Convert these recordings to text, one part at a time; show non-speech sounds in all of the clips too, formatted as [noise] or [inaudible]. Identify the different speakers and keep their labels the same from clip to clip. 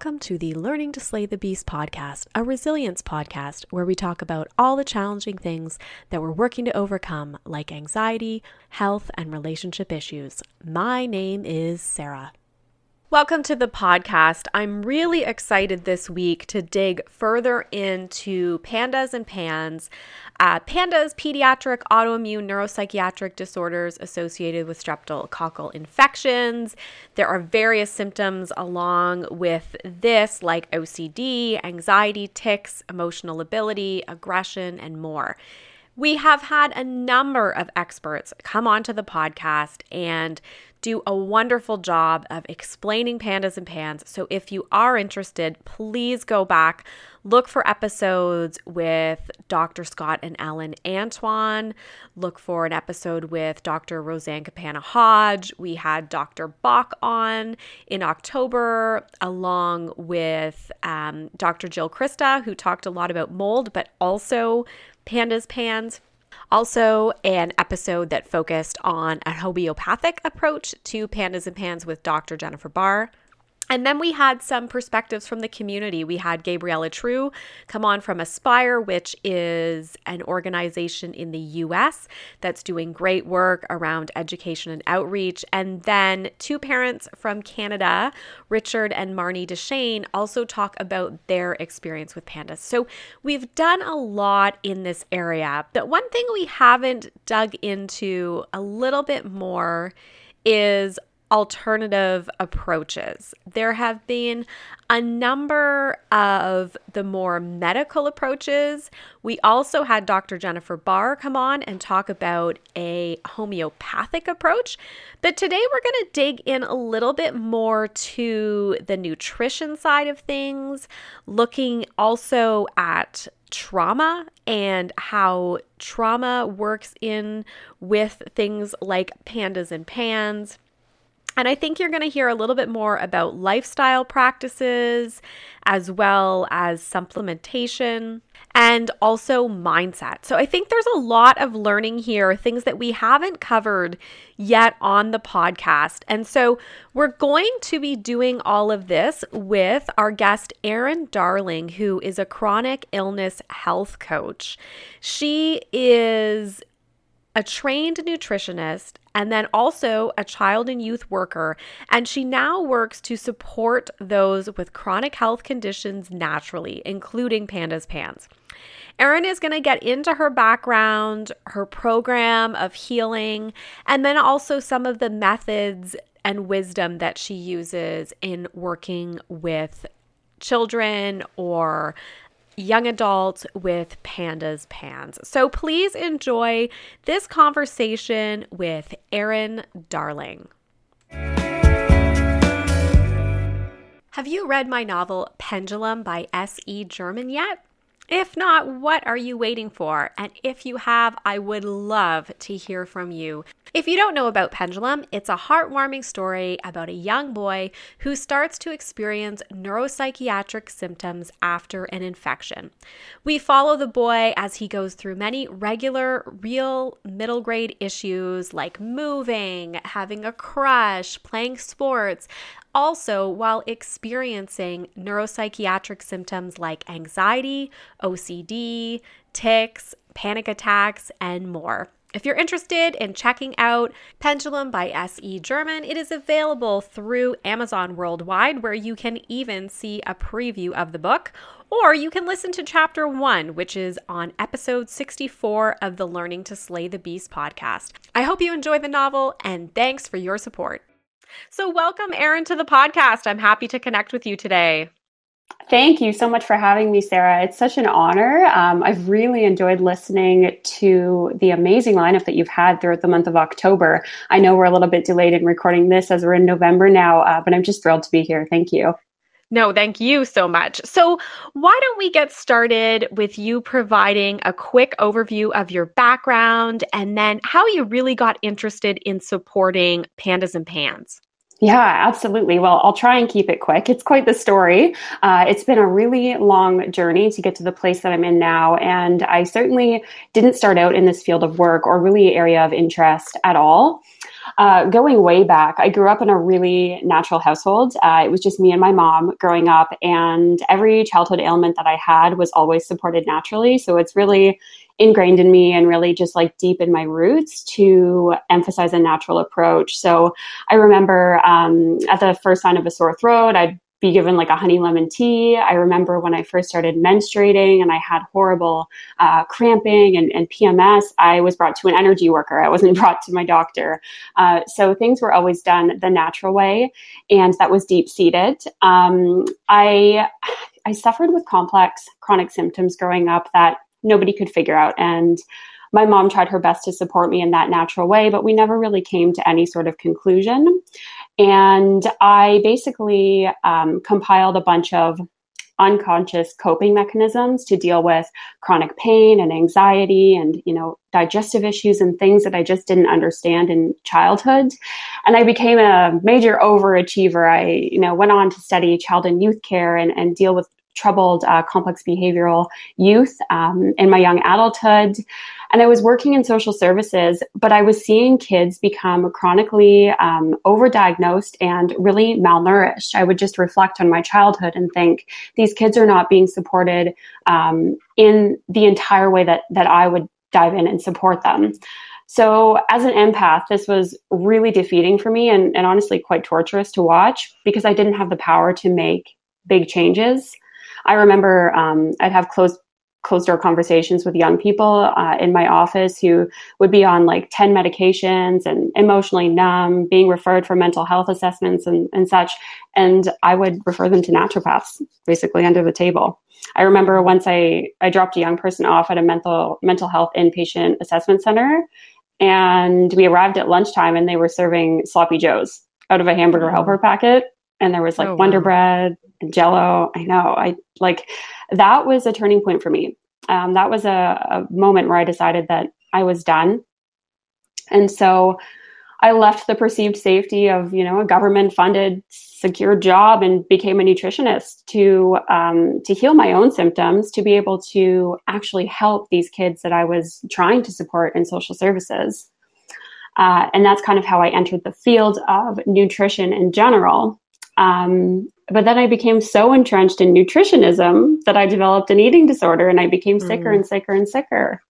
Speaker 1: Welcome to the Learning to Slay the Beast podcast, a resilience podcast where we talk about all the challenging things that we're working to overcome, like anxiety, health, and relationship issues. My name is Sarah. Welcome to the podcast. I'm really excited this week to dig further into pandas and pans. Uh, pandas, pediatric autoimmune neuropsychiatric disorders associated with streptococcal infections. There are various symptoms along with this, like OCD, anxiety, tics, emotional ability, aggression, and more. We have had a number of experts come onto the podcast and do a wonderful job of explaining pandas and pans. So if you are interested, please go back, look for episodes with Dr. Scott and Ellen Antoine, look for an episode with Dr. Roseann Capanna Hodge. We had Dr. Bach on in October, along with um, Dr. Jill Crista, who talked a lot about mold, but also pandas, pans. Also, an episode that focused on a homeopathic approach to pandas and pans with Dr. Jennifer Barr. And then we had some perspectives from the community. We had Gabriella True come on from Aspire, which is an organization in the US that's doing great work around education and outreach. And then two parents from Canada, Richard and Marnie Deshane, also talk about their experience with pandas. So we've done a lot in this area. But one thing we haven't dug into a little bit more is alternative approaches. There have been a number of the more medical approaches. We also had Dr. Jennifer Barr come on and talk about a homeopathic approach. But today we're going to dig in a little bit more to the nutrition side of things, looking also at trauma and how trauma works in with things like pandas and pans and I think you're going to hear a little bit more about lifestyle practices as well as supplementation and also mindset. So I think there's a lot of learning here, things that we haven't covered yet on the podcast. And so we're going to be doing all of this with our guest, Erin Darling, who is a chronic illness health coach. She is a trained nutritionist, and then also a child and youth worker. And she now works to support those with chronic health conditions naturally, including Pandas Pans. Erin is going to get into her background, her program of healing, and then also some of the methods and wisdom that she uses in working with children or young adults with Pandas Pans. So please enjoy this conversation with Erin Darling. Have you read my novel Pendulum by S.E. German yet? If not, what are you waiting for? And if you have, I would love to hear from you. If you don't know about Pendulum, it's a heartwarming story about a young boy who starts to experience neuropsychiatric symptoms after an infection. We follow the boy as he goes through many regular, real middle grade issues like moving, having a crush, playing sports, also while experiencing neuropsychiatric symptoms like anxiety, OCD, tics, panic attacks, and more. If you're interested in checking out Pendulum by S.E. German, it is available through Amazon worldwide, where you can even see a preview of the book, or you can listen to chapter one, which is on episode 64 of the Learning to Slay the Beast podcast. I hope you enjoy the novel, and thanks for your support. So, welcome, Erin, to the podcast. I'm happy to connect with you today.
Speaker 2: Thank you so much for having me, Sarah. It's such an honor. Um, I've really enjoyed listening to the amazing lineup that you've had throughout the month of October. I know we're a little bit delayed in recording this as we're in November now, uh, but I'm just thrilled to be here. Thank you.
Speaker 1: No, thank you so much. So, why don't we get started with you providing a quick overview of your background and then how you really got interested in supporting pandas and pans?
Speaker 2: Yeah, absolutely. Well, I'll try and keep it quick. It's quite the story. Uh, it's been a really long journey to get to the place that I'm in now. And I certainly didn't start out in this field of work or really area of interest at all. Uh, going way back, I grew up in a really natural household. Uh, it was just me and my mom growing up, and every childhood ailment that I had was always supported naturally. So it's really ingrained in me and really just like deep in my roots to emphasize a natural approach. So I remember um, at the first sign of a sore throat, I'd be given like a honey lemon tea. I remember when I first started menstruating and I had horrible uh, cramping and, and, PMS, I was brought to an energy worker. I wasn't [laughs] brought to my doctor. Uh, so things were always done the natural way, and that was deep seated. Um, I I suffered with complex chronic symptoms growing up that nobody could figure out, and my mom tried her best to support me in that natural way, but we never really came to any sort of conclusion. And I basically um, compiled a bunch of unconscious coping mechanisms to deal with chronic pain and anxiety and you know digestive issues and things that I just didn't understand in childhood. And I became a major overachiever. I you know went on to study child and youth care and, and deal with troubled uh, complex behavioral youth um, in my young adulthood and I was working in social services, but I was seeing kids become chronically um, overdiagnosed and really malnourished. I would just reflect on my childhood and think these kids are not being supported um, in the entire way that that I would dive in and support them. So, as an empath, this was really defeating for me and, and honestly quite torturous to watch because I didn't have the power to make big changes. I remember um, I'd have close closed door conversations with young people uh, in my office who would be on like 10 medications and emotionally numb, being referred for mental health assessments and, and such. And I would refer them to naturopaths basically under the table. I remember once I, I dropped a young person off at a mental mental health inpatient assessment center and we arrived at lunchtime and they were serving sloppy joes out of a hamburger helper packet and there was like oh, Wonder wow. Bread and Jello. I know. I like that was a turning point for me. Um, that was a, a moment where I decided that I was done, and so I left the perceived safety of you know a government funded secure job and became a nutritionist to um, to heal my own symptoms to be able to actually help these kids that I was trying to support in social services. Uh, and that's kind of how I entered the field of nutrition in general. Um, but then I became so entrenched in nutritionism that I developed an eating disorder and I became sicker mm. and sicker and sicker.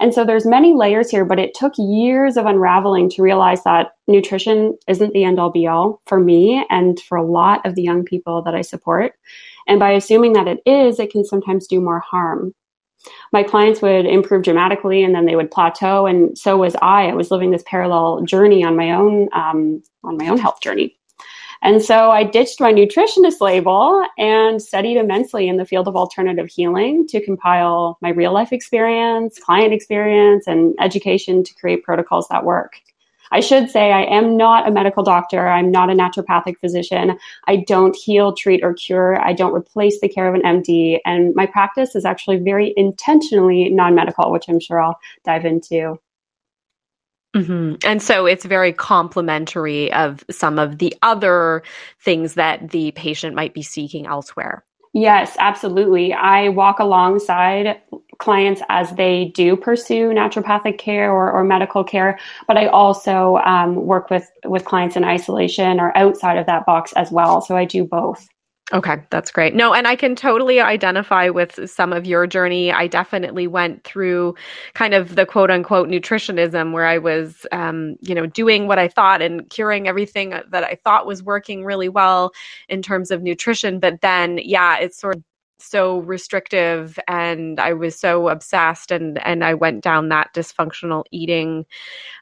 Speaker 2: And so there's many layers here, but it took years of unraveling to realize that nutrition isn't the end all be all for me and for a lot of the young people that I support. And by assuming that it is, it can sometimes do more harm. My clients would improve dramatically and then they would plateau, and so was I. I was living this parallel journey on my own um, on my own health journey. And so I ditched my nutritionist label and studied immensely in the field of alternative healing to compile my real life experience, client experience, and education to create protocols that work. I should say I am not a medical doctor. I'm not a naturopathic physician. I don't heal, treat, or cure. I don't replace the care of an MD. And my practice is actually very intentionally non medical, which I'm sure I'll dive into.
Speaker 1: Mm-hmm. And so it's very complementary of some of the other things that the patient might be seeking elsewhere.
Speaker 2: Yes, absolutely. I walk alongside clients as they do pursue naturopathic care or, or medical care, but I also um, work with, with clients in isolation or outside of that box as well. So I do both.
Speaker 1: Okay, that's great. No, and I can totally identify with some of your journey. I definitely went through kind of the quote unquote nutritionism where I was, um, you know, doing what I thought and curing everything that I thought was working really well in terms of nutrition. But then, yeah, it's sort of so restrictive and I was so obsessed and and I went down that dysfunctional eating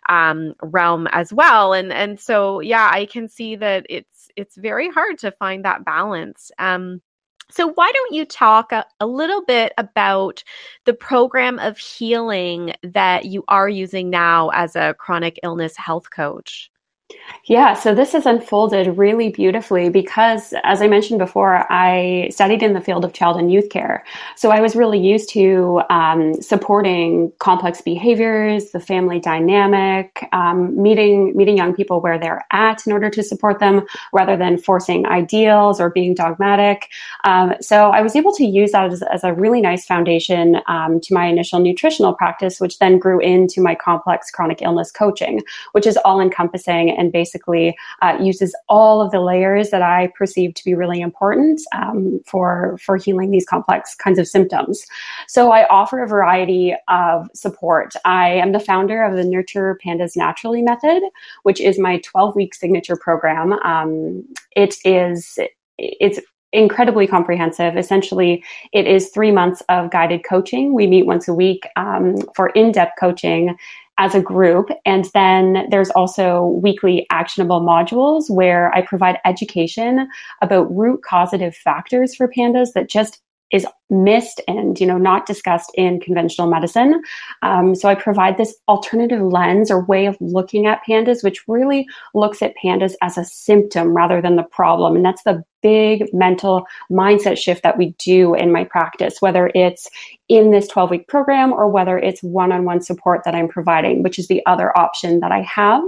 Speaker 1: um realm as well and and so yeah I can see that it's it's very hard to find that balance. Um, so, why don't you talk a, a, little bit about the program of healing that you are using now as a chronic illness health coach?
Speaker 2: Yeah, so this has unfolded really beautifully because, as I mentioned before, I studied in the field of child and youth care. So I was really used to um, supporting complex behaviors, the family dynamic, um, meeting meeting young people where they're at in order to support them, rather than forcing ideals or being dogmatic. Um, so I was able to use that as, as a really nice foundation um, to my initial nutritional practice, which then grew into my complex chronic illness coaching, which is all encompassing and basically uh, uses all of the layers that I perceive to be really important um, for for healing these complex kinds of symptoms. So I offer a variety of support. I am the founder of the Nurture Pandas Naturally method, which is my 12 week signature program. Um, it is it's incredibly comprehensive. Essentially, it is three months of guided coaching. We meet once a week um, for in depth coaching as a group. And then there's also weekly actionable modules where I provide education about root causative factors for pandas that just is missed and you know not discussed in conventional medicine. Um, so i provide this alternative lens or way of looking at pandas which really looks at pandas as a symptom rather than the problem. And that's the big mental mindset shift that we do in my practice whether it's in this 12 week program or whether it's one-on-one support that i'm providing which is the other option that i have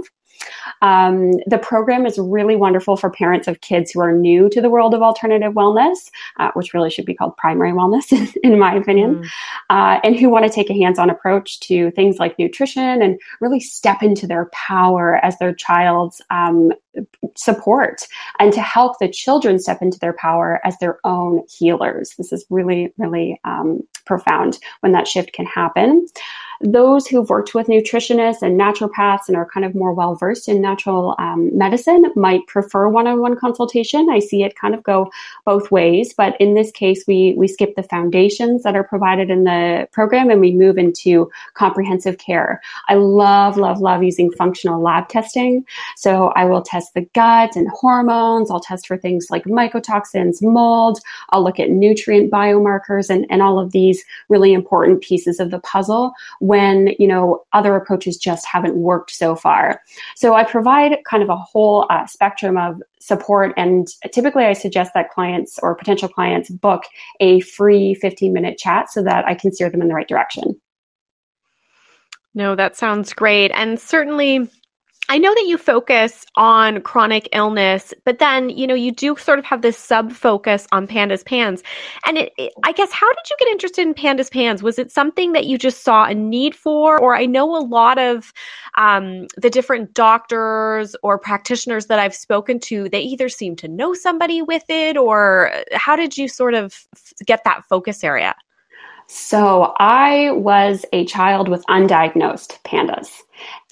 Speaker 2: um, the program is really wonderful for parents of kids who are new to the world of alternative wellness, uh, which really should be called primary wellness, [laughs] in, my opinion, mm. uh, and who want to take a hands on approach to things like nutrition and really step into their power as their child's um, support and to help the children step into their power as their own healers. This is really, really um, profound when that shift can happen those who've worked with nutritionists and naturopaths and are kind of more well versed in natural um, medicine might prefer one-on-one consultation. I see it kind of go both ways, but in this case, we we skip the foundations that are provided in the program and we move into comprehensive care. I love, love, love using functional lab testing. So I will test the gut and hormones. I'll test for things like mycotoxins, mold. I'll look at nutrient biomarkers and, and all of these really important pieces of the puzzle when you know other approaches just haven't worked so far. So i provide kind of a whole uh, spectrum of support and typically i suggest that clients or potential clients book a free 15 minute chat so that i can steer them in the right direction.
Speaker 1: No that sounds great. And certainly I know that you focus on chronic illness, but then, you know, you do sort of have this sub focus on pandas pans. And it, it, I guess, how did you get interested in pandas pans? Was it something that you just saw a need for? Or I know a lot of um, the different doctors or practitioners that I've spoken to, they either seem to know somebody with it, or how did you sort of get that focus area?
Speaker 2: So I was a child with undiagnosed pandas.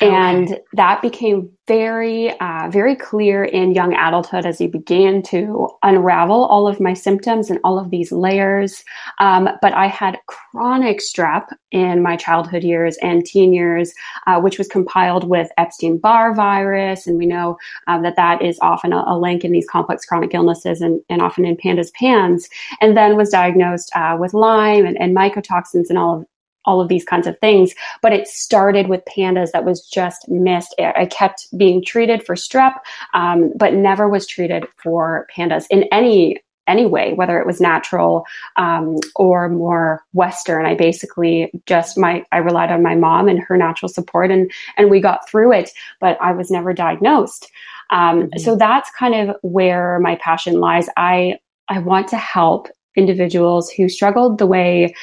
Speaker 2: And okay. that became very, uh, very clear in young adulthood as you began to unravel all of my symptoms and all of these layers. Um, but I had chronic strep in my childhood years and teen years, uh, which was compiled with Epstein Barr virus. And we know uh, that that is often a, a, link in these complex chronic illnesses and, and often in pandas pans. And then was diagnosed uh, with Lyme and, and mycotoxins and all of all of these kinds of things. But it started with pandas that was just missed. I kept being treated for strep, um, but never was treated for pandas in any any way, whether it was natural um, or more Western. I basically just my I relied on my mom and her natural support, and and we got through it. But I was never diagnosed. Um, mm-hmm. So that's kind of where my passion lies. I I want to help individuals who struggled the way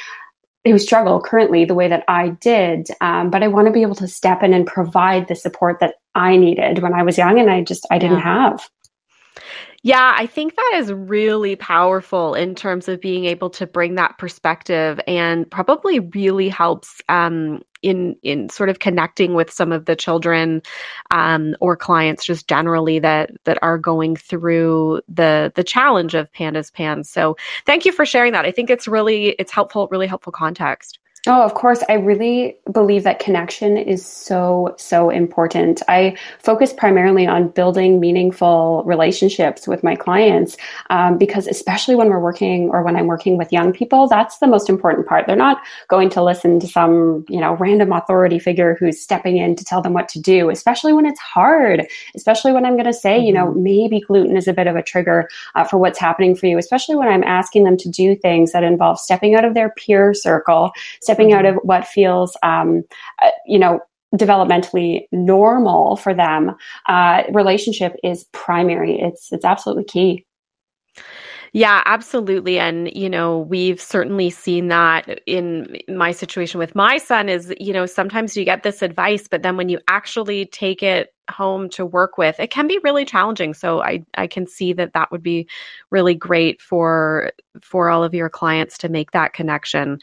Speaker 2: who struggle currently the way that I did. Um, but I want to be able to step in and provide the support that I needed when I was young and I just, I didn't yeah. have.
Speaker 1: Yeah, I think that is really powerful in terms of being able to bring that perspective and probably really helps um, in in sort of connecting with some of the children um, or clients just generally that that are going through the the challenge of pandas pans. So thank you for sharing that. I think it's really it's helpful, really helpful context.
Speaker 2: Oh, of course. I really believe that connection is so, so important. I focus primarily on building meaningful relationships with my clients um, because, especially when we're working or when I'm working with young people, that's the most important part. They're not going to listen to some, you know, random authority figure who's stepping in to tell them what to do, especially when it's hard, especially when I'm going to say, mm-hmm. you know, mm-hmm. maybe gluten is a bit of a trigger uh, for what's happening for you, especially when I'm asking them to do things that involve stepping out of their peer circle, stepping out of what feels, um, uh, you know, developmentally normal for them, uh, relationship is primary. It's it's absolutely key.
Speaker 1: Yeah, absolutely. And, you know, we've certainly seen that in my situation with my son is, you know, sometimes you get this advice, but then when you actually take it home to work with, it can be really challenging. So I, I can see that that would be really great for for all of your clients to make that connection.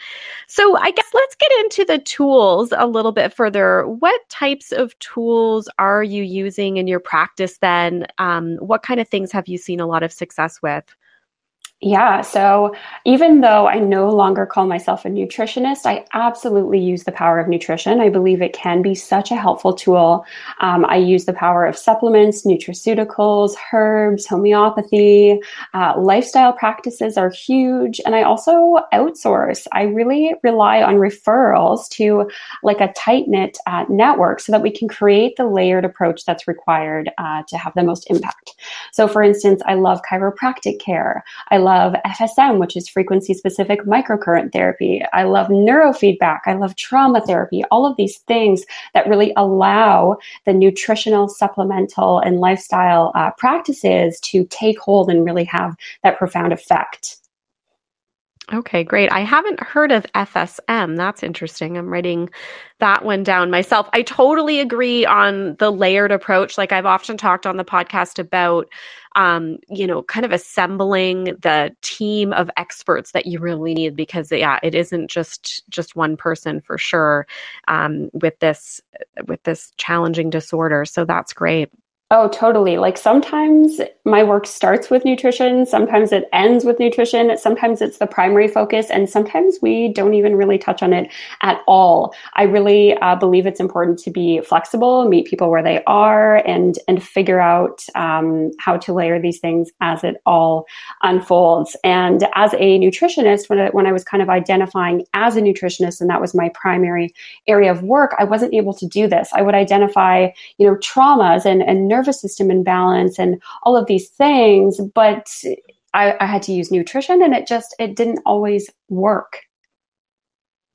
Speaker 1: So I guess let's get into the tools a little bit further. What types of tools are you using in your practice then? Um, what kind of things have you seen a lot of success with?
Speaker 2: Yeah. So even though I no longer call myself a nutritionist, I absolutely use the power of nutrition. I believe it can be such a helpful tool. Um, I use the power of supplements, nutraceuticals, herbs, homeopathy, uh, lifestyle practices are huge. And I also outsource. I really rely on referrals to like a tight knit uh, network so that we can create the layered approach that's required uh, to have the most impact. So, for instance, I love chiropractic care. I love love FSM, which is frequency specific microcurrent therapy. I love neurofeedback. I love trauma therapy, all of these things that really allow the nutritional, supplemental, and lifestyle uh, practices to take hold and really have that profound effect.
Speaker 1: Okay, great. I haven't heard of FSM. That's interesting. I'm writing that one down myself. I totally agree on the layered approach. Like I've often talked on the podcast about um, you know, kind of assembling the team of experts that you really need because yeah, it isn't just just one person for sure um, with this with this challenging disorder. So that's great.
Speaker 2: Oh, totally. Like sometimes my work starts with nutrition, sometimes it ends with nutrition, sometimes it's the primary focus, and sometimes we don't even really touch on it at all. I really uh, believe it's important to be flexible, meet people where they are, and and figure out um, how to layer these things as it all unfolds. And as a nutritionist, when I, when I was kind of identifying as a nutritionist, and that was my primary area of work, I wasn't able to do this. I would identify, you know, traumas and and nervous system imbalance and all of these things but I, I had to use nutrition and it just it didn't always work.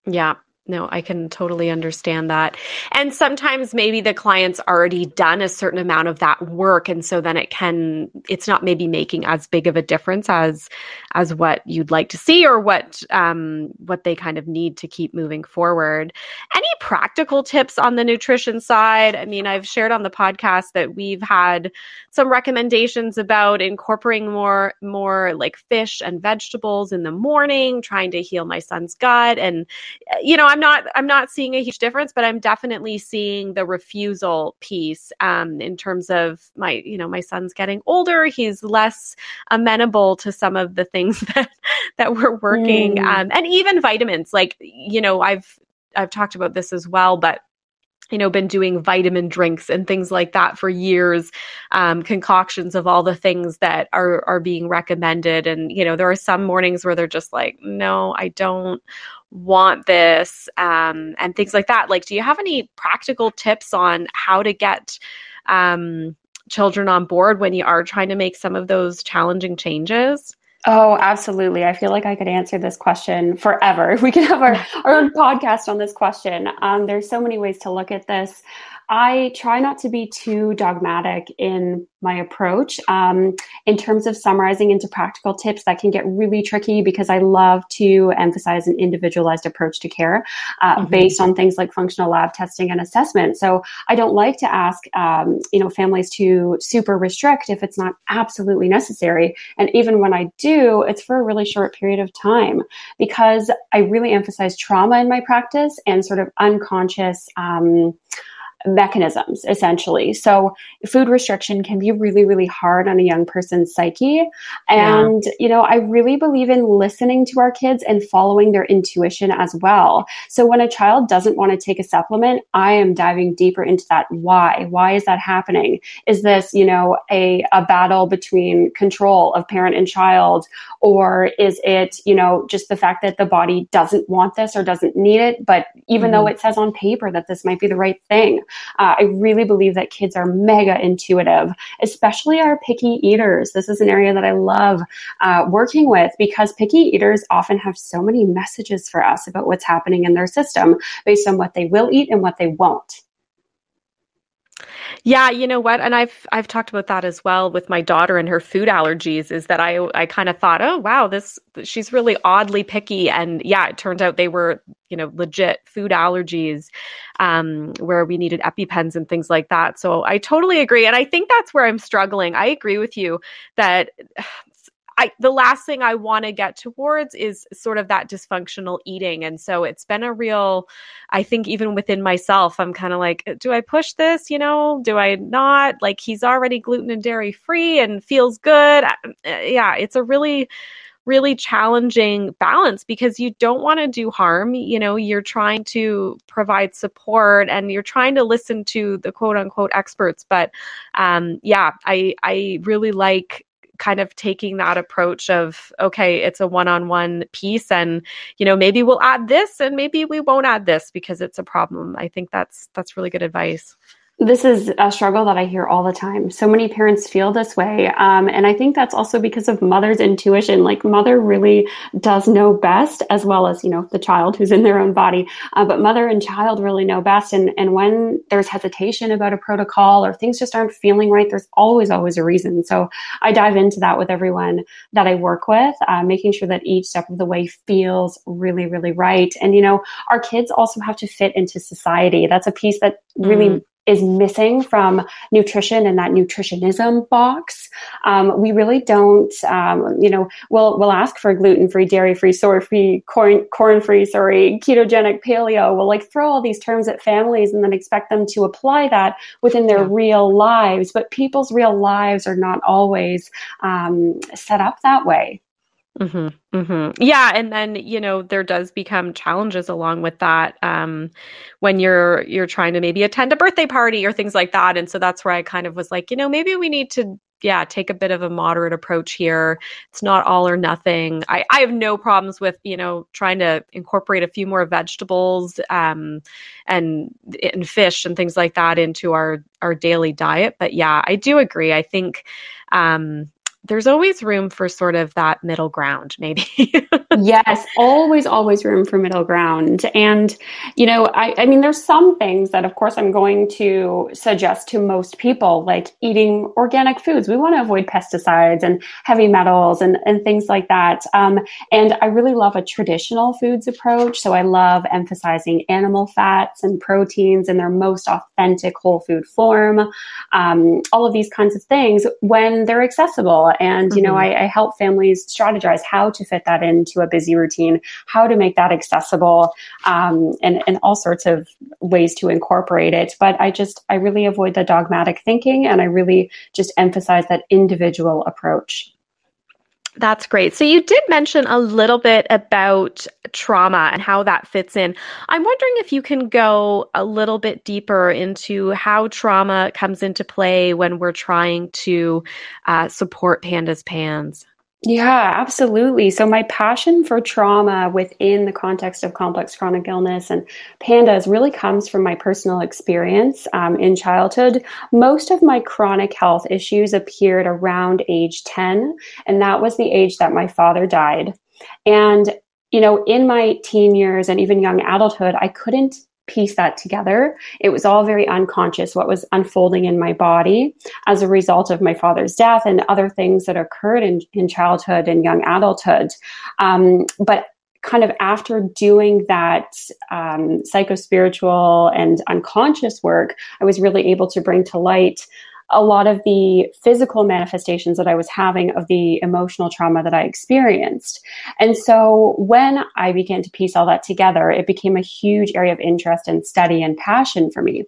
Speaker 1: Yeah no, I can totally understand that. And sometimes maybe the client's already done a certain amount of that work and so then it can it's not maybe making as big of a difference as as what you'd like to see or what um what they kind of need to keep moving forward. Any practical tips on the nutrition side? I mean, I've shared on the podcast that we've had some recommendations about incorporating more more like fish and vegetables in the morning, trying to heal my son's gut and you know, I'm not I'm not seeing a huge difference, but I'm definitely seeing the refusal piece um, in terms of my you know my son's getting older. He's less amenable to some of the things [laughs] that that we're working, mm. um, and even vitamins. Like you know, I've I've talked about this as well, but you know been doing vitamin drinks and things like that for years um, concoctions of all the things that are are being recommended and you know there are some mornings where they're just like no i don't want this um, and things like that like do you have any practical tips on how to get um, children on board when you are trying to make some of those challenging changes
Speaker 2: Oh, absolutely. I feel like I could answer this question forever. [laughs] We could have our, our own podcast on this question. Um, there's so many ways to look at this. I try not to be too dogmatic in my approach. Um, in terms of summarizing into practical tips, that can get really tricky because I love to emphasize an individualized approach to care uh, mm-hmm. based on things like functional lab testing and assessment. So I don't like to ask, um, you know, families to super restrict if it's not absolutely necessary. And even when I do, it's for a really short period of time because I really emphasize trauma in my practice and sort of unconscious. Um, mechanisms essentially. So food restriction can be really, really hard on a young person's psyche. And, yeah. you know, I really believe in listening to our kids and following their intuition as well. So when a child doesn't want to take a supplement, I am diving deeper into that. Why? Why is that happening? Is this, you know, a, a battle between control of parent and child? Or is it, you know, just the fact that the body doesn't want this or doesn't need it? But even mm-hmm. though it says on paper that this might be the right thing, uh, I really believe that kids are mega intuitive, especially our picky eaters. This is an area that I love uh, working with because picky eaters often have so many messages for us about what's happening in their system based on what they will eat and what they won't.
Speaker 1: Yeah, you know what? And I've I've talked about that as well with my daughter and her food allergies is that I I kind of thought, "Oh, wow, this she's really oddly picky." And yeah, it turns out they were, you know, legit food allergies um where we needed EpiPens and things like that. So I totally agree. And I think that's where I'm struggling. I agree with you that I the last thing I want to get towards is sort of that dysfunctional eating. And so it's been a real I think even within myself, I'm kind of like, uh, do I push this? You know, do I not? Like he's already gluten and dairy free and feels good. Um, uh, yeah, it's a really really challenging balance because you don't want to do harm. You know, you're trying to provide support and you're trying to listen to the quote unquote experts. But um, yeah, I I really like kind of taking that approach of okay it's a one-on-one piece and you know maybe we'll add this and maybe we won't add this because it's a problem. I think that's that's really good advice
Speaker 2: this is a struggle that I hear all the time. So many parents feel this way. Um, and I think that's also because of mother's intuition. Like, mother really does know best, as well as, you know, the child who's in their own body. Uh, but mother and child really know best. And, and when there's hesitation about a protocol or things just aren't feeling right, there's always, always a reason. So I dive into that with everyone that I work with, uh, making sure that each step of the way feels really, really right. And, you know, our kids also have to fit into society. That's a piece that really mm is missing from nutrition and that nutritionism box. Um, we really don't, um, you know, we'll, we'll ask for gluten free, dairy free, soy free, corn, corn free, sorry, ketogenic, paleo. We'll like throw all these terms at families and then expect them to apply that within their yeah. real lives. But people's real lives are not always um, set up that way.
Speaker 1: Mm-hmm, mm-hmm. Yeah, and then you know there does become challenges along with that um, when you're you're trying to maybe attend a birthday party or things like that, and so that's where I kind of was like, you know, maybe we need to yeah take a bit of a moderate approach here. It's not all or nothing. I I have no problems with you know trying to incorporate a few more vegetables um, and and fish and things like that into our our daily diet, but yeah, I do agree. I think. Um, there's always room for sort of that middle ground, maybe. [laughs]
Speaker 2: yes, always, always room for middle ground. And, you know, I, I mean, there's some things that, of course, I'm going to suggest to most people, like eating organic foods. We want to avoid pesticides and heavy metals and, and things like that. Um, and I really love a traditional foods approach. So I love emphasizing animal fats and proteins in their most authentic whole food form. Um, all of these kinds of things when they're accessible and, you mm-hmm. know, I, I help families strategize how to fit that into a busy routine, how to make that accessible, um, and, and all sorts of ways to incorporate it. But I just, I really avoid the dogmatic thinking and I really just emphasize that individual approach.
Speaker 1: That's great. So you did mention a little bit about trauma and how that fits in. I'm wondering if you can go a little bit deeper into how trauma comes into play when we're trying to uh, support pandas pans.
Speaker 2: Yeah, absolutely. So, my passion for trauma within the context of complex chronic illness and pandas really comes from my personal experience um, in childhood. Most of my chronic health issues appeared around age 10, and that was the age that my father died. And, you know, in my teen years and even young adulthood, I couldn't piece that together. It was all very unconscious what was unfolding in my body as a result of my father's death and other things that occurred in, in childhood and young adulthood. Um, but kind of after doing that um, psychospiritual and unconscious work, I was really able to bring to light a lot of the physical manifestations that I was having of the emotional trauma that I experienced. And so when I began to piece all that together, it became a huge area of interest and study and passion for me.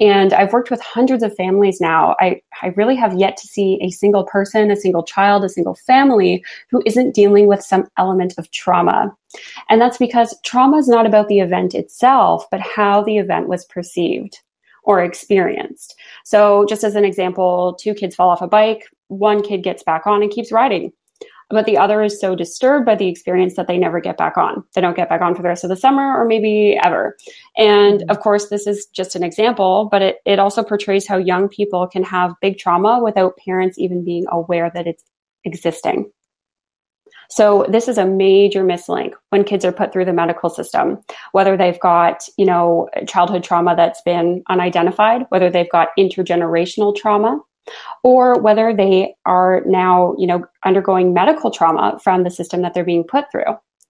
Speaker 2: And I've worked with hundreds of families now. I, I really have yet to see a single person, a single child, a single family who isn't dealing with some element of trauma. And that's because trauma is not about the event itself, but how the event was perceived or experienced. So, just as an example, two kids fall off a bike, one kid gets back on and keeps riding. But the other is so disturbed by the experience that they never get back on. They don't get back on for the rest of the summer or maybe ever. And of course, this is just an example, but it, it also portrays how young people can have big trauma without parents even being aware that it's existing. So this is a major mislink when kids are put through the medical system, whether they've got, you know, childhood trauma that's been unidentified, whether they've got intergenerational trauma, or whether they are now, you know, undergoing medical trauma from the system that they're being put through.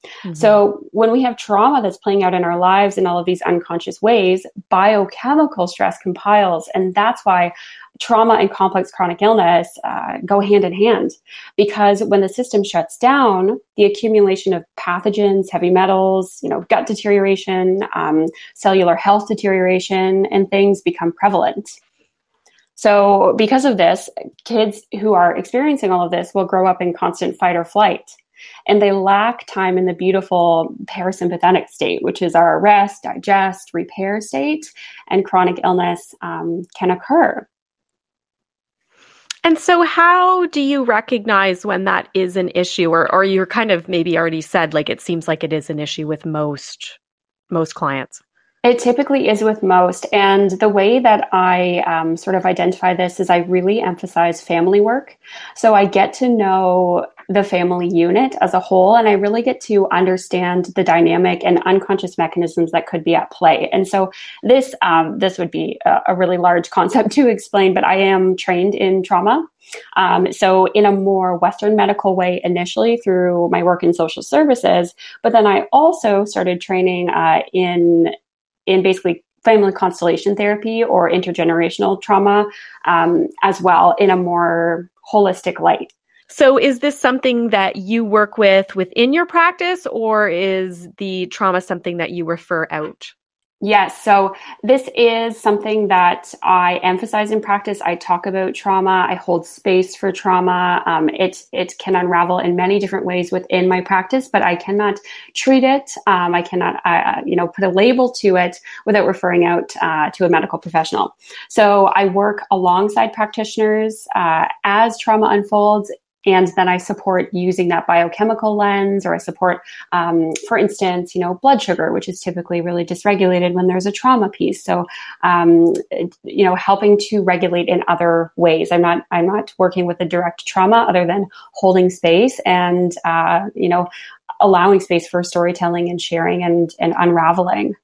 Speaker 2: Mm-hmm. So, when we have trauma that's playing out in our lives in all of these unconscious ways, biochemical stress compiles. And that's why trauma and complex chronic illness uh, go hand in hand. Because when the system shuts down, the accumulation of pathogens, heavy metals, you know, gut deterioration, um, cellular health deterioration, and things become prevalent. So, because of this, kids who are experiencing all of this will grow up in constant fight or flight and they lack time in the beautiful parasympathetic state, which is our rest, digest, repair state, and chronic illness um, can occur.
Speaker 1: And so, how do you recognize when that is an issue, or, or you're kind of maybe already said like it seems like it is an issue with most most clients?
Speaker 2: It typically is with most. And the way that I um, sort of identify this is I really emphasize family work. So I get to know the family unit as a whole, and I really get to understand the dynamic and unconscious mechanisms that could be at play. And so this um, this would be a, a, really large concept [laughs] to explain, but I am trained in trauma. Um, so in a more Western medical way initially through my work in social services, but then I also started training uh, in in basically family constellation therapy or intergenerational trauma um, as well in a more holistic light.
Speaker 1: So, is this something that you work with within your practice, or is the trauma something that you refer out?
Speaker 2: Yes. So this is something that I emphasize in practice. I talk about trauma. I hold space for trauma. Um, it it can unravel in many different ways within my practice, but I cannot treat it. Um, I cannot, uh, you know, put a label to it without referring out uh, to a medical professional. So I work alongside practitioners uh, as trauma unfolds and then I support using that biochemical lens, or I support, um, for instance, you know, blood sugar, which is typically really dysregulated when there's a trauma piece. So, um, you know, helping to regulate in other ways. I'm not, I'm not working with a direct trauma other than holding space and, uh, you know, allowing space for storytelling and sharing and, and unraveling.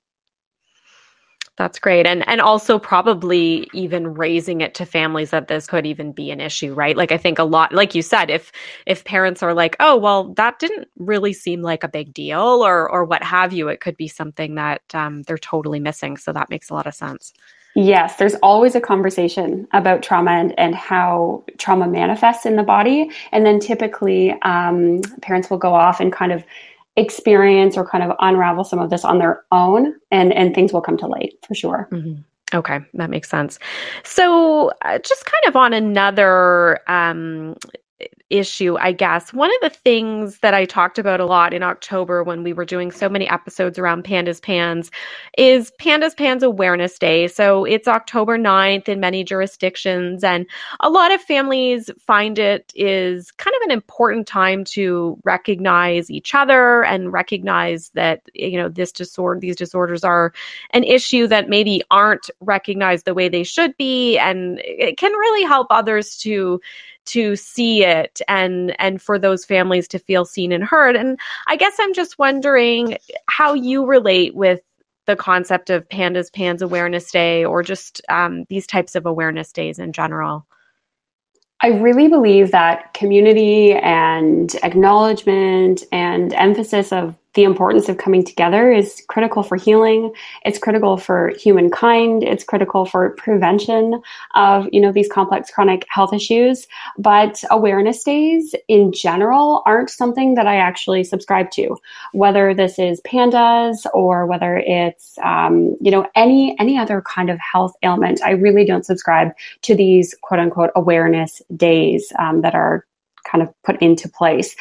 Speaker 1: That's great. And and also probably even raising it to families that this could even be an issue, right? Like I think a lot like you said, if if parents are like, "Oh, well, that didn't really seem like a big deal," or or what have you, it could be something that um, they're totally missing. So that makes a lot of sense.
Speaker 2: Yes, there's always a conversation about trauma and, and how trauma manifests in the body. And then typically, um, parents will go off and kind of experience or kind of unravel some of this on their own and and things will come to light for sure
Speaker 1: mm-hmm. Okay, that makes sense. So, uh, just kind of on another um, issue, I guess. One of the things that I talked about a lot in October when we were doing so many episodes around Pandas Pans is Pandas Pans Awareness Day. So it's October 9th in many jurisdictions, and a lot of families find it is kind of an important time to recognize each other and recognize that, you know, this disorder, these disorders are an issue that maybe aren't recognized the way they should be. And it can really help others to to see it and and for those families to feel seen and heard. And i guess i'm just wondering how you relate with the concept of pandas pans awareness day or just um, these types of awareness days in general.
Speaker 2: I really believe that community and acknowledgement and emphasis of the importance of coming together is critical for healing. It's critical for humankind. It's critical for prevention of, you know, these complex chronic health issues. But awareness days in general aren't something that I actually subscribe to, whether this is pandas or whether it's, um, you know, any, any other kind of health ailment. I really don't subscribe to these quote unquote awareness days um, that are kind of put into place.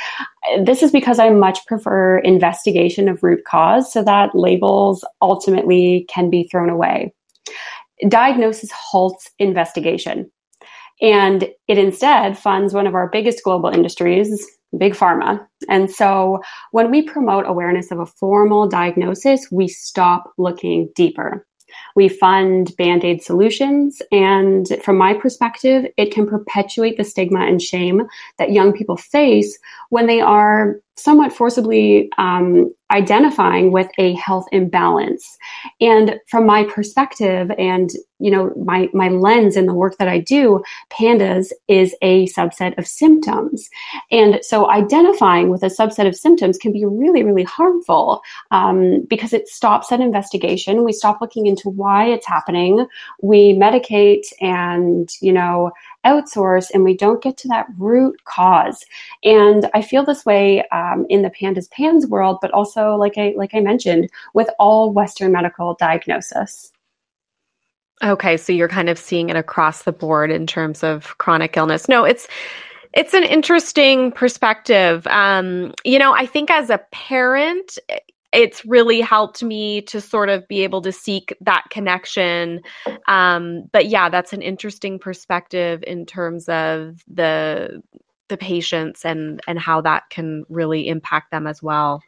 Speaker 2: This is because I much prefer investigation of root cause so that labels ultimately can be thrown away. Diagnosis halts investigation. And it instead funds one of our biggest global industries, big pharma. And so when we promote awareness of a formal diagnosis, we stop looking deeper. We fund band aid solutions. And from my perspective, it can perpetuate the stigma and shame that young people face when they are somewhat forcibly um, identifying with a health imbalance. And from my perspective and you know my my lens in the work that I do, pandas is a subset of symptoms, and so identifying with a subset of symptoms can be really really harmful um, because it stops that investigation. We stop looking into why it's happening. We medicate and you know outsource and we don't get to that root cause. And I feel this way um, in the pandas pans world, but also like I like I mentioned with all Western medical diagnosis.
Speaker 1: Okay, so you're kind of seeing it across the board in terms of chronic illness. No, it's it's an interesting perspective. Um, you know, I think as a parent, it's really helped me to sort of be able to seek that connection. Um, but yeah, that's an interesting perspective in terms of the the patients and and how that can really impact them as well.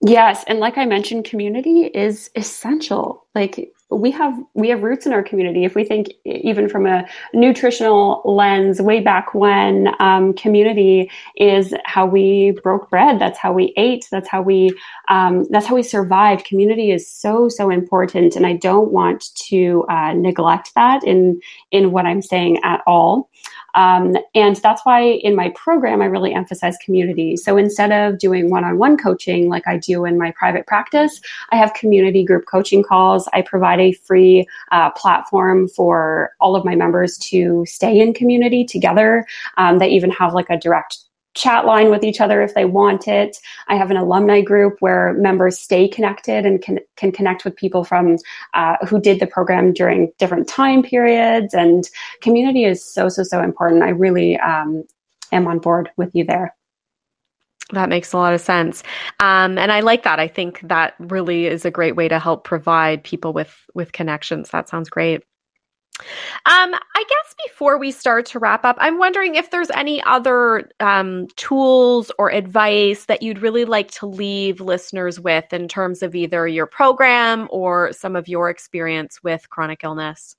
Speaker 2: Yes, and like I mentioned, community is essential. Like we have we have roots in our community. If we think even from a nutritional lens, way back when, um, community is how we broke bread. That's how we ate. That's how we um, that's how we survived. Community is so so important, and I don't want to uh, neglect that in in what I'm saying at all. Um, and that's why in my program, I really emphasize community. So instead of doing one on one coaching like I do in my private practice, I have community group coaching calls. I provide a free uh, platform for all of my members to stay in community together. Um, they even have like a direct chat line with each other if they want it. I have an alumni group where members stay connected and can, can connect with people from uh, who did the program during different time periods. And community is so, so, so important. I really um, am on board with you there.
Speaker 1: That makes a lot of sense. Um, and I like that. I think that really is a great way to help provide people with with connections. That sounds great. Um, I guess before we start to wrap up, I'm wondering if there's any other um, tools or advice that you'd really like to leave listeners with in terms of either your program or some of your experience with chronic illness.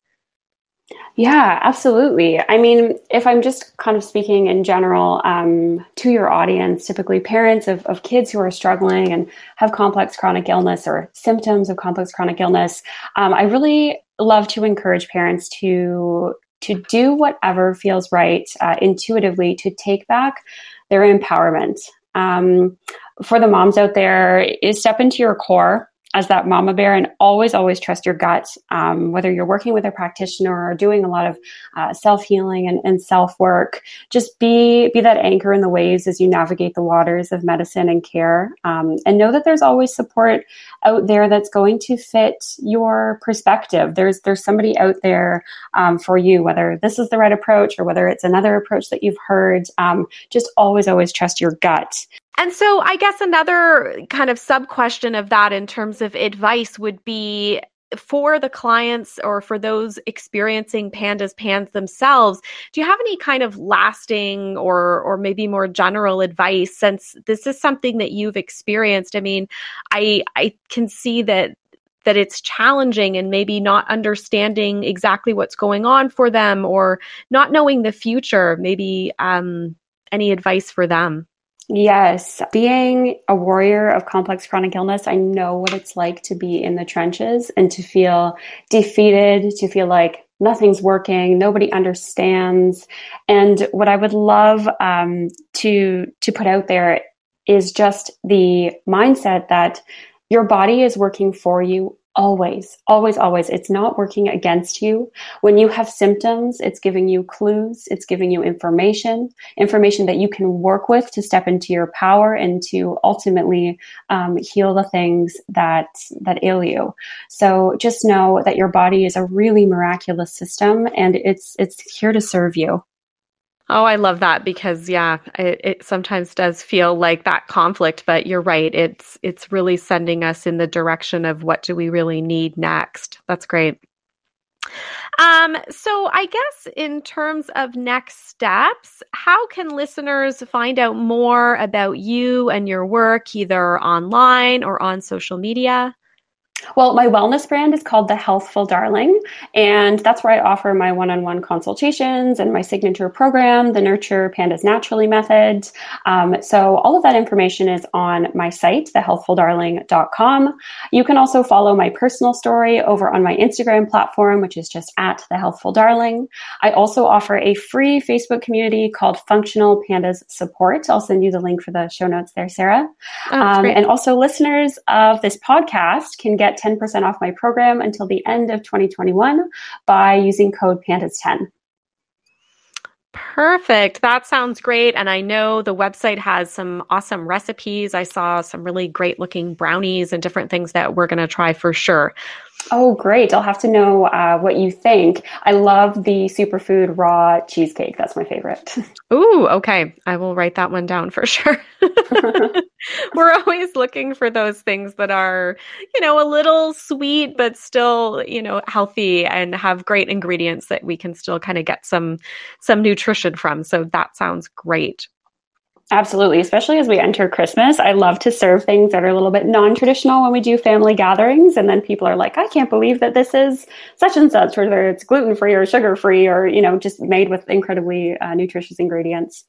Speaker 2: Yeah, absolutely. I mean, if I'm just kind of speaking in general um, to your audience, typically parents of, of kids who are struggling and have complex chronic illness or symptoms of complex chronic illness, um, I really love to encourage parents to to do whatever feels right uh, intuitively to take back their empowerment. Um, for the moms out there, is step into your core as that mama bear and always always trust your gut um, whether you're working with a practitioner or doing a lot of uh, self-healing and, and self-work just be be that anchor in the waves as you navigate the waters of medicine and care um, and know that there's always support out there that's going to fit your perspective. There's there's somebody out there um, for you whether this is the right approach or whether it's another approach that you've heard um, just always always trust your gut
Speaker 1: and so, I guess another kind of sub question of that in terms of advice would be for the clients or for those experiencing pandas pans themselves do you have any kind of lasting or or maybe more general advice since this is something that you've experienced? I mean i i can see that that it's challenging and maybe not understanding exactly what's going on for them or not knowing the future. Maybe um any advice for them
Speaker 2: Yes, being a warrior of complex chronic illness, I know what it's like to be in the trenches and to feel defeated, to feel like nothing's working, nobody understands. And what I would love um, to to put out there is just the mindset that your body is working for you always, always, always. It's not working against you. When you have symptoms, it's giving you clues, it's giving you information, information that you can work with to step into your power and to ultimately um, heal the things that that ail you. So just know that your body is a really miraculous system, and it's it's here to serve you.
Speaker 1: Oh, I love that because yeah, it, it, sometimes does feel like that conflict, but you're right. It's it's really sending us in the direction of what do we really need next. That's great. Um, so I guess in terms of next steps, how can listeners find out more about you and your work either online or on social media?
Speaker 2: Well, my wellness brand is called The Healthful Darling, and that's where I offer my one on one consultations and my signature program, the Nurture Pandas Naturally Method. Um, so, all of that information is on my site, thehealthfuldarling.com. You can also follow my personal story over on my Instagram platform, which is just at The Healthful Darling. I also offer a free Facebook community called Functional Pandas Support. I'll send you the link for the show notes there, Sarah. Oh, um, and also, listeners of this podcast can get get 10% off my program until the end of 2021 by using code PANDAS10.
Speaker 1: Perfect. That sounds great. And I know the website has some awesome recipes. I saw some really great looking brownies and different things that we're going to try for sure.
Speaker 2: Oh, great. I'll have to know uh, what you think. I love the superfood raw cheesecake. That's my favorite. [laughs]
Speaker 1: Ooh, okay. I will write that one down for [laughs] sure. [laughs] We're always looking for those things that are, you know, a little sweet, but still, you know, healthy and have great ingredients that we can still kind of get some some nutrition from. So that sounds great.
Speaker 2: Absolutely, especially as we enter Christmas. I love to serve things that are a little bit non traditional when we do family gatherings. And then people are like, I can't believe that this is such and such, whether it's gluten free or sugar free or, you know, just made with incredibly uh, nutritious ingredients.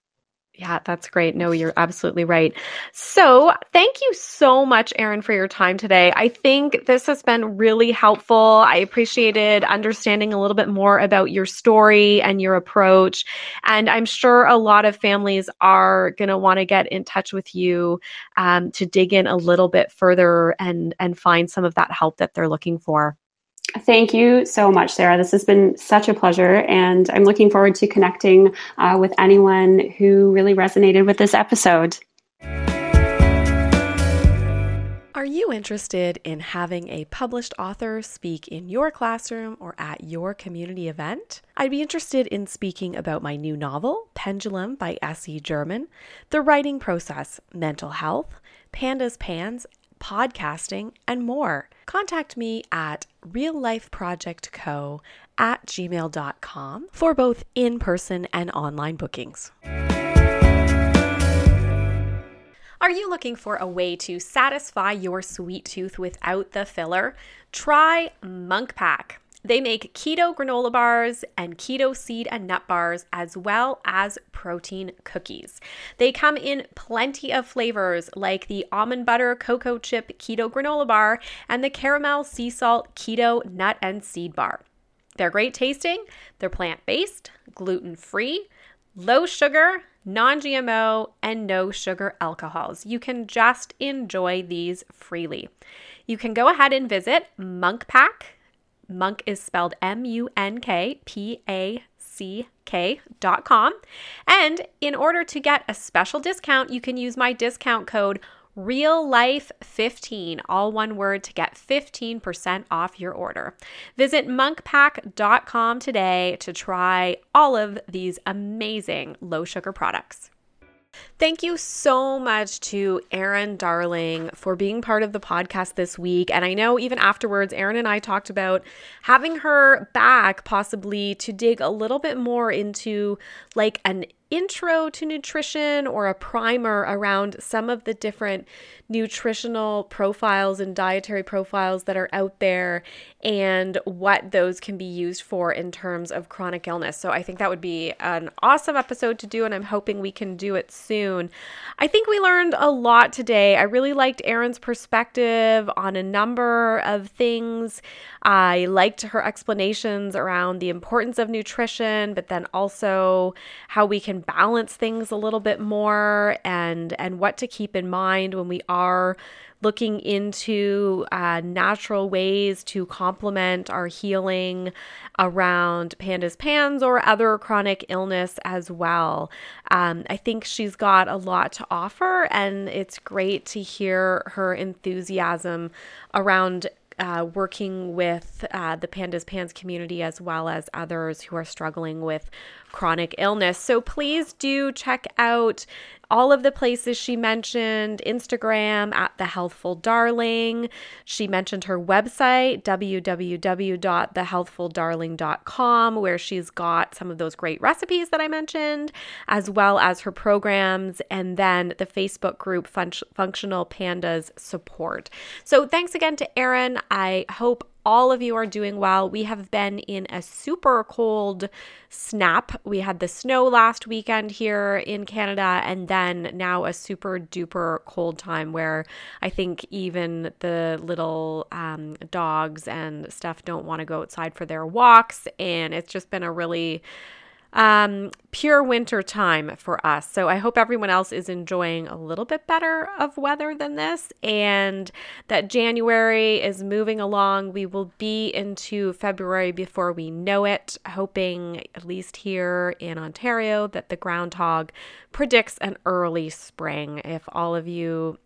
Speaker 1: Yeah, that's great. No, you're absolutely right. So, thank you so much, Erin, for your time today. I think this has been really helpful. I appreciated understanding a little bit more about your story and your approach. And I'm sure a lot of families are going to want to get in touch with you um, to dig in a little bit further and, and find some of that help that they're looking for.
Speaker 2: Thank you so much, Sarah. This has been such a pleasure, and I'm looking forward to connecting uh, with anyone who really resonated with this episode.
Speaker 1: Are you interested in having a published author speak in your classroom or at your community event? I'd be interested in speaking about my new novel, Pendulum by S.E. German, the writing process, mental health, pandas pans, podcasting, and more. Contact me at reallifeprojectco at gmail.com for both in person and online bookings. Are you looking for a way to satisfy your sweet tooth without the filler? Try Munk Pack. They make keto granola bars and keto seed and nut bars, as well as protein cookies. They come in plenty of flavors like the almond butter cocoa chip keto granola bar and the caramel sea salt keto nut and seed bar. They're great tasting, they're plant based, gluten free, low sugar, non GMO, and no sugar alcohols. You can just enjoy these freely. You can go ahead and visit Munk Pack Munk is spelled M U N K P A C K dot com. And in order to get a special discount, you can use my discount code Real Life 15, all one word to get 15% off your order. Visit munkpack.com today to try all of these amazing low sugar products. Thank you so much to Erin Darling for being part of the podcast this week. And I know even afterwards, Erin and I talked about having her back possibly to dig a little bit more into like an intro to nutrition or a primer around some of the different nutritional profiles and dietary profiles that are out there and what those can be used for in terms of chronic illness. So I think that would be an awesome episode to do, and I'm hoping we can do it soon. I think we learned a lot today. I really liked Erin's perspective on a number of things. I liked her explanations around the importance of nutrition, but then also how we can balance things a little bit more and and what to keep in mind when we are looking into uh, natural ways to complement our healing around pandas pans or other chronic illness as well. Um, I think she's got a lot to offer, and it's great to hear her enthusiasm around uh, working with uh, the Pandas Pans community as well as others who are struggling with chronic illness. So please do check out all of the places she mentioned Instagram at the Healthful Darling. She mentioned her website, www.thehealthfuldarling.com, where she's got some of those great recipes that I mentioned, as well as her programs, and then the Facebook group Fun- Functional Pandas Support. So thanks again to Erin. I hope all of you are doing well. We have been in a super cold snap. We had the snow last weekend here in Canada, and then now a super duper cold time where I think even the little um, dogs and stuff don't want to go outside for their walks. And it's just been a really um, pure winter time for us. So I hope everyone else is enjoying a little bit better of weather than this and that January is moving along. We will be into February before we know it, hoping, at least here in Ontario, that the groundhog predicts an early spring. If all of you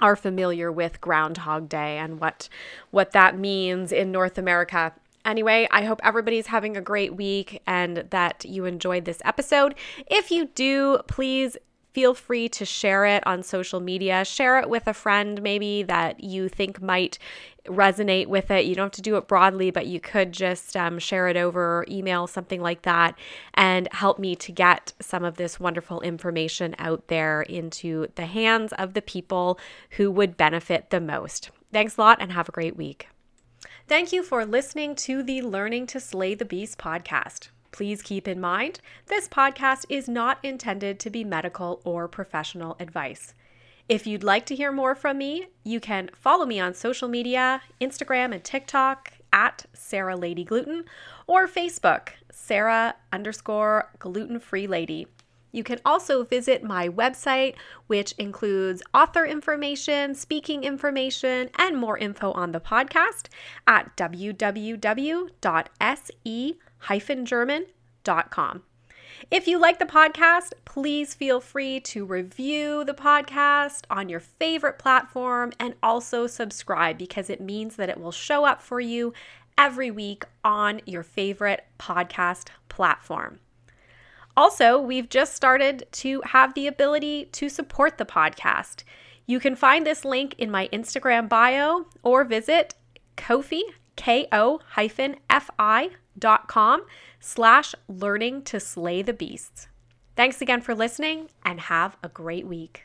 Speaker 1: are familiar with Groundhog Day and what what that means in North America. Anyway, I hope everybody's having a great week and that you enjoyed this episode. If you do, please feel free to share it on social media. Share it with a friend, maybe that you think might resonate with it. You don't have to do it broadly, but you could just um, share it over email, something like that, and help me to get some of this wonderful information out there into the hands of the people who would benefit the most. Thanks a lot and have a great week. Thank you for listening to the Learning to Slay the Beast podcast. Please keep in mind, this podcast is not intended to be medical or professional advice. If you'd like to hear more from me, you can follow me on social media, Instagram and TikTok at Sarah Lady Gluten, or Facebook, Sarah underscore gluten free lady. You can also visit my website, which includes author information, speaking information, and more info on the podcast at www.se-german.com. If you like the podcast, please feel free to review the podcast on your favorite platform and also subscribe because it means that it will show up for you every week on your favorite podcast platform. Also, we've just started to have the ability to support the podcast. You can find this link in my Instagram bio or visit Ko-fi, K-O-F-I dot com slash learning to slay the beasts. Thanks again for listening and have a great week.